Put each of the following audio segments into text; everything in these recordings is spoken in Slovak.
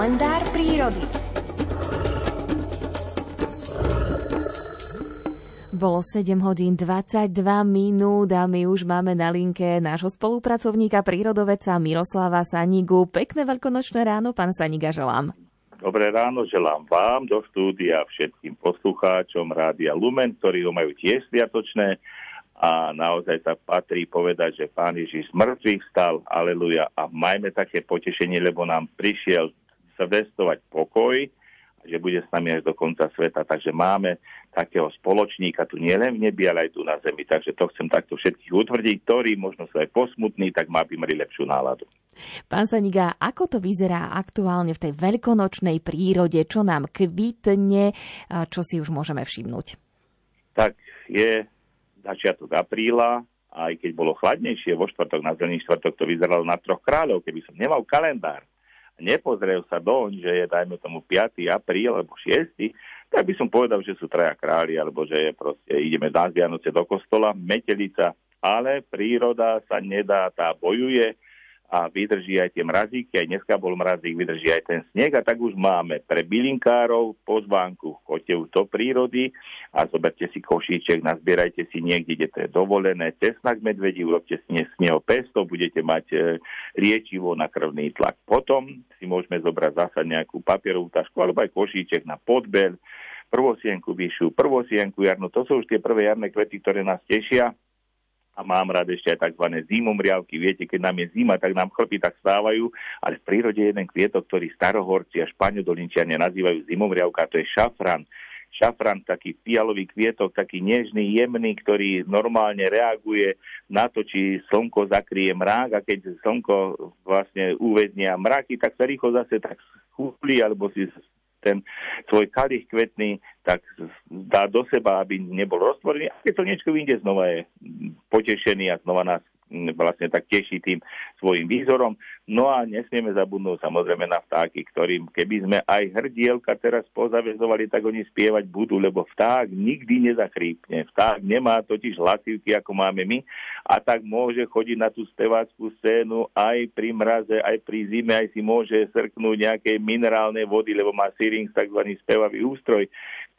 Kalendár prírody. Bolo 7 hodín 22 minút a my už máme na linke nášho spolupracovníka prírodoveca Miroslava Sanigu. Pekné veľkonočné ráno, pán Saniga, želám. Dobré ráno želám vám do štúdia všetkým poslucháčom Rádia Lumen, ktorí ho majú tiež sviatočné a naozaj sa patrí povedať, že Pán Ježiš mŕtvych vstal, aleluja, a majme také potešenie, lebo nám prišiel zvestovať pokoj, že bude s nami až do konca sveta. Takže máme takého spoločníka tu nielen v nebi, ale aj tu na zemi. Takže to chcem takto všetkých utvrdiť, ktorí možno sú aj posmutní, tak má by mali lepšiu náladu. Pán Saniga, ako to vyzerá aktuálne v tej veľkonočnej prírode? Čo nám kvitne? Čo si už môžeme všimnúť? Tak je začiatok apríla, aj keď bolo chladnejšie vo štvrtok, na zelený štvrtok to vyzeralo na troch kráľov, keby som nemal kalendár, nepozrel sa doň, že je, dajme tomu, 5. apríl alebo 6., tak by som povedal, že sú traja králi, alebo že je proste, ideme na Vianoce do kostola, metelica, ale príroda sa nedá, tá bojuje, a vydrží aj tie mrazíky, aj dneska bol mrazík, vydrží aj ten sneh a tak už máme pre bylinkárov pozvánku, choďte už do prírody a zoberte si košíček, nazbierajte si niekde, kde to je dovolené, cesnak medvedí, urobte si z neho pesto, budete mať e, liečivo na krvný tlak. Potom si môžeme zobrať zasa nejakú papierovú tašku alebo aj košíček na podbel, prvosienku vyššiu, prvosienku jarnú, to sú už tie prvé jarné kvety, ktoré nás tešia a mám rád ešte aj tzv. zimomriavky. Viete, keď nám je zima, tak nám chlpy tak stávajú, ale v prírode je jeden kvietok, ktorý starohorci a špaňodolinčiania nazývajú zimomriavka, to je šafran. Šafran, taký fialový kvietok, taký nežný, jemný, ktorý normálne reaguje na to, či slnko zakrie mrák a keď slnko vlastne uvednia mraky, tak sa rýchlo zase tak schúpli alebo si ten svoj kalich kvetný tak dá do seba, aby nebol roztvorený. A keď slnečko vyjde, znova je potešený a znova nás vlastne tak teší tým svojim výzorom. No a nesmieme zabudnúť samozrejme na vtáky, ktorým keby sme aj hrdielka teraz pozavezovali, tak oni spievať budú, lebo vták nikdy nezachrípne. Vták nemá totiž hlasivky, ako máme my a tak môže chodiť na tú speváckú scénu aj pri mraze, aj pri zime, aj si môže srknúť nejaké minerálne vody, lebo má syring, tzv. spevavý ústroj,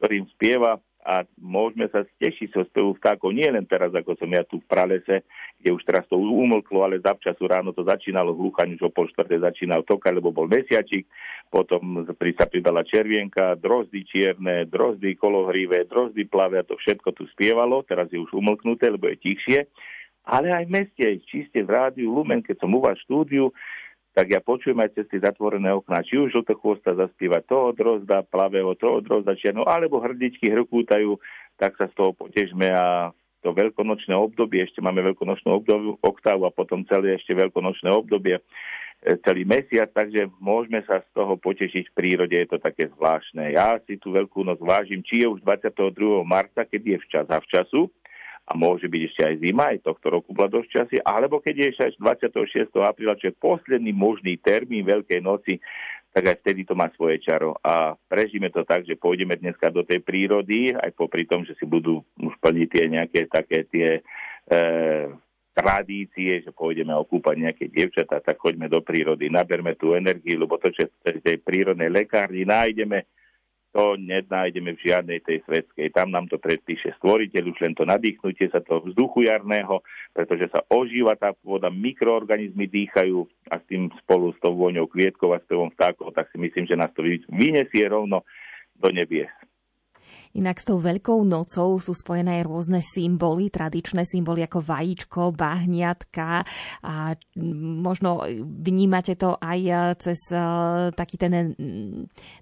ktorým spieva a môžeme sa stešiť so spevu vtákov. Nie len teraz, ako som ja tu v pralese, kde už teraz to umlklo, ale zavčasu ráno to začínalo hluchaň, už o pol štvrté začínal toka, lebo bol mesiačik, potom sa pridala červienka, drozdy čierne, drozdy kolohrivé, drozdy plavé a to všetko tu spievalo, teraz je už umlknuté, lebo je tichšie. Ale aj v meste, čiste v rádiu Lumen, keď som u vás štúdiu, tak ja počujem aj cez tie zatvorené okná, či už žltochvosta zaspieva toho drozda, plavého toho drozda čierno, alebo hrdičky hrkútajú, tak sa z toho potežme a to veľkonočné obdobie, ešte máme veľkonočnú obdobiu, oktávu a potom celé ešte veľkonočné obdobie, e, celý mesiac, takže môžeme sa z toho potešiť v prírode, je to také zvláštne. Ja si tú veľkú noc vážim, či je už 22. marca, keď je včas a včasu, a môže byť ešte aj zima, aj tohto roku bola dosť časy, alebo keď je ešte až 26. apríla, čo je posledný možný termín Veľkej noci, tak aj vtedy to má svoje čaro. A prežíme to tak, že pôjdeme dneska do tej prírody, aj popri tom, že si budú už plniť tie nejaké také tie e, tradície, že pôjdeme okúpať nejaké dievčatá, tak choďme do prírody, naberme tú energiu, lebo to, čo v tej prírodnej lekárni nájdeme, to nenájdeme v žiadnej tej svetskej. Tam nám to predpíše stvoriteľ, už len to nadýchnutie sa toho vzduchu jarného, pretože sa ožíva tá pôda, mikroorganizmy dýchajú a s tým spolu s tou vôňou kvietkov a spevom vtákov, tak si myslím, že nás to vyniesie rovno do nebies. Inak s tou Veľkou nocou sú spojené aj rôzne symboly, tradičné symboly ako vajíčko, bahniatka a možno vnímate to aj e, cez e, taký ten...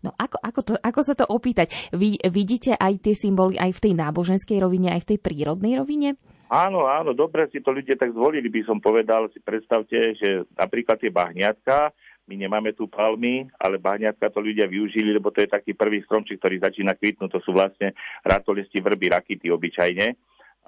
No ako, ako, to, ako sa to opýtať? Vy vidíte aj tie symboly aj v tej náboženskej rovine, aj v tej prírodnej rovine? Áno, áno, dobre si to ľudia tak zvolili, by som povedal. Si predstavte, že napríklad tie bahniatka, my nemáme tu palmy, ale bahňatka to ľudia využili, lebo to je taký prvý stromček, ktorý začína kvitnúť. To sú vlastne ratolesti vrby, rakity obyčajne.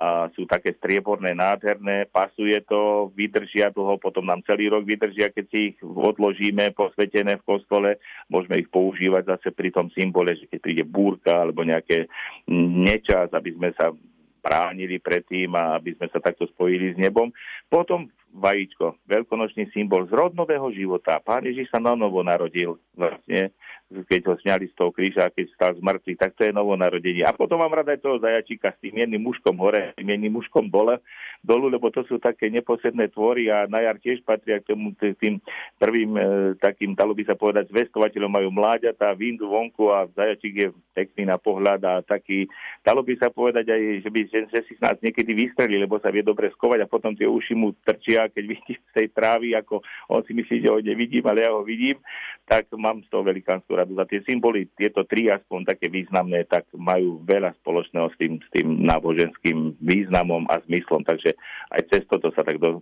A sú také strieborné, nádherné, pasuje to, vydržia dlho, potom nám celý rok vydržia, keď si ich odložíme posvetené v kostole, môžeme ich používať zase pri tom symbole, že keď príde búrka alebo nejaké nečas, aby sme sa bránili pred tým a aby sme sa takto spojili s nebom. Potom vajíčko, veľkonočný symbol z rodnového života. Pán Ježiš sa na novo narodil vlastne keď ho sňali z toho kríža, keď stal z mŕtvych, tak to je novonarodenie. A potom mám rada aj toho zajačíka s tým jedným mužkom hore, tým jedným mužkom dole, dolu, lebo to sú také neposledné tvory a na jar tiež patria k tomu tým prvým e, takým, dalo by sa povedať, zvestovateľom majú mláďata, vindu vonku a zajačík je pekný na pohľad a taký, dalo by sa povedať aj, že by že, že si nás niekedy vystreli, lebo sa vie dobre skovať a potom tie uši mu trčia, keď vidí z tej trávy, ako on si myslí, že ho nevidím, ale ja ho vidím, tak mám z toho velikánsku radu za tie symboly, tieto tri aspoň také významné, tak majú veľa spoločného s tým, s tým náboženským významom a zmyslom. Takže aj cez toto sa tak do,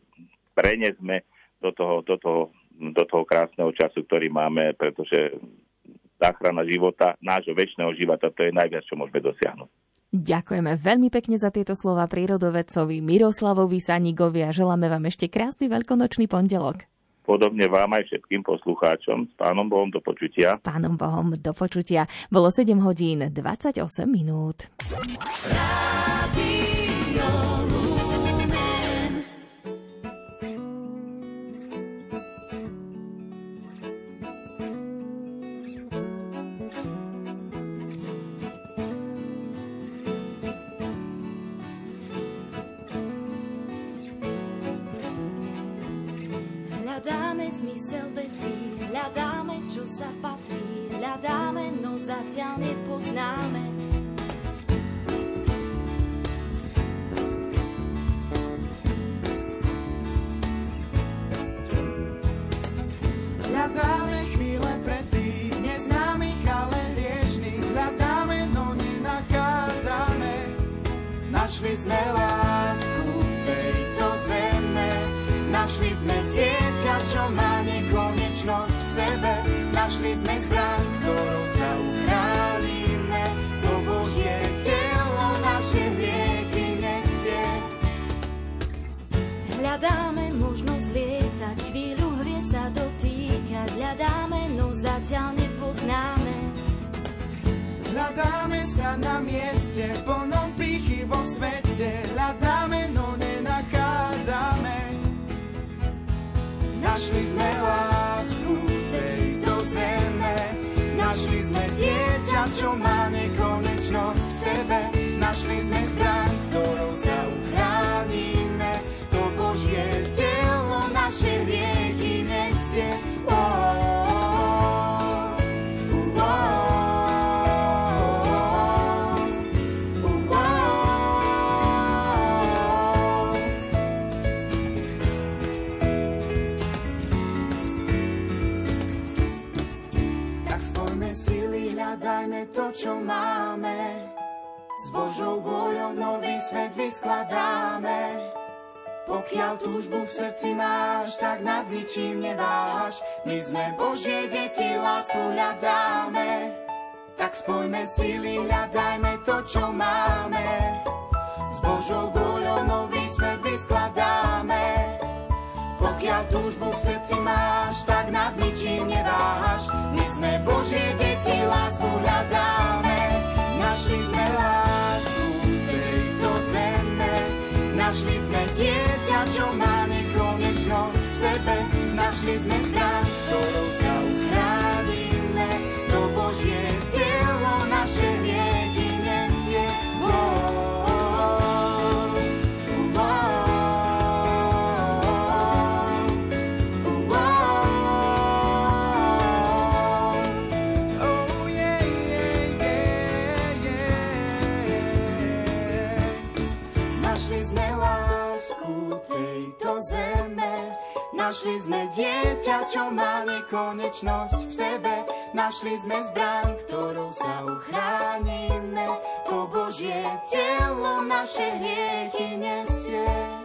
prenesme do toho, do, toho, do toho krásneho času, ktorý máme, pretože záchrana života, nášho väčšného života, to je najviac, čo môžeme dosiahnuť. Ďakujeme veľmi pekne za tieto slova prírodovedcovi Miroslavovi Sanigovi a želáme vám ešte krásny veľkonočný pondelok. Podobne vám aj všetkým poslucháčom. S pánom Bohom do počutia. S pánom Bohom do počutia. Bolo 7 hodín 28 minút. Zmysel veci, hľadáme, čo sa patrí, hľadáme, no zatiaľ nepoznáme. Hľadáme chvíle pre tých neznámych, ale hriešných, hľadáme, no nenachádzame. Našli sme lásku tejto zeme, našli sme dieťa, čo má nekonečnosť v sebe. Našli sme zbraň, ktorou sa uchránime. To Božie telo naše hrieky nesie. Hľadáme možnosť lietať, chvíľu hvie sa dotýkať. Hľadáme, no zatiaľ nepoznáme. Hľadáme sa na mieste, to, čo máme. S Božou vôľou nový svet vyskladáme. Pokiaľ túžbu v srdci máš, tak nad ničím neváš. My sme Božie deti, lásku hľadáme. Tak spojme síly, hľadajme to, čo máme. S Božou vôľou nový svet vyskladáme. Pokiaľ túžbu v srdci máš, tak nad ničím neváš. My sme Božie deti, lásku Našli sme zbraň, ktorou sa Našli sme dieťa, čo má nekonečnosť v sebe. Našli sme zbraň, ktorou sa uchránime. To Božie telo naše hriechy nesie.